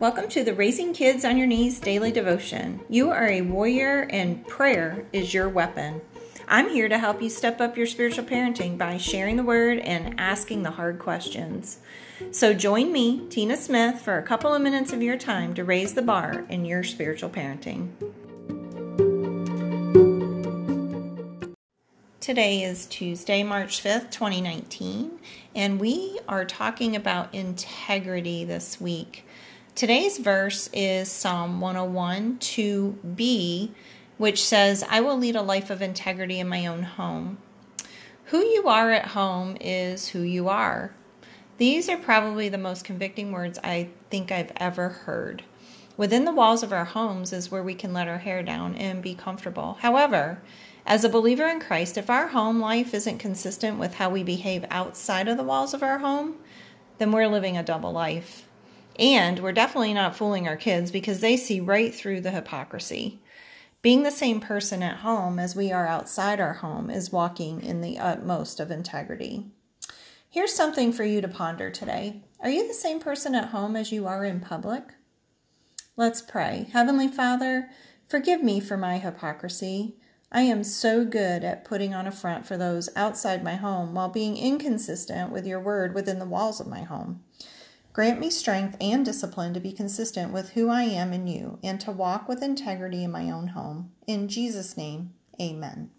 Welcome to the Raising Kids on Your Knees daily devotion. You are a warrior, and prayer is your weapon. I'm here to help you step up your spiritual parenting by sharing the word and asking the hard questions. So join me, Tina Smith, for a couple of minutes of your time to raise the bar in your spiritual parenting. Today is Tuesday, March 5th, 2019, and we are talking about integrity this week. Today's verse is Psalm 101 2b, which says, I will lead a life of integrity in my own home. Who you are at home is who you are. These are probably the most convicting words I think I've ever heard. Within the walls of our homes is where we can let our hair down and be comfortable. However, as a believer in Christ, if our home life isn't consistent with how we behave outside of the walls of our home, then we're living a double life. And we're definitely not fooling our kids because they see right through the hypocrisy. Being the same person at home as we are outside our home is walking in the utmost of integrity. Here's something for you to ponder today. Are you the same person at home as you are in public? Let's pray. Heavenly Father, forgive me for my hypocrisy. I am so good at putting on a front for those outside my home while being inconsistent with your word within the walls of my home. Grant me strength and discipline to be consistent with who I am in you and to walk with integrity in my own home. In Jesus' name, amen.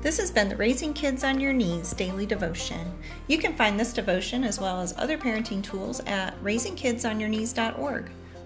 This has been the Raising Kids on Your Knees daily devotion. You can find this devotion as well as other parenting tools at raisingkidsonyourknees.org.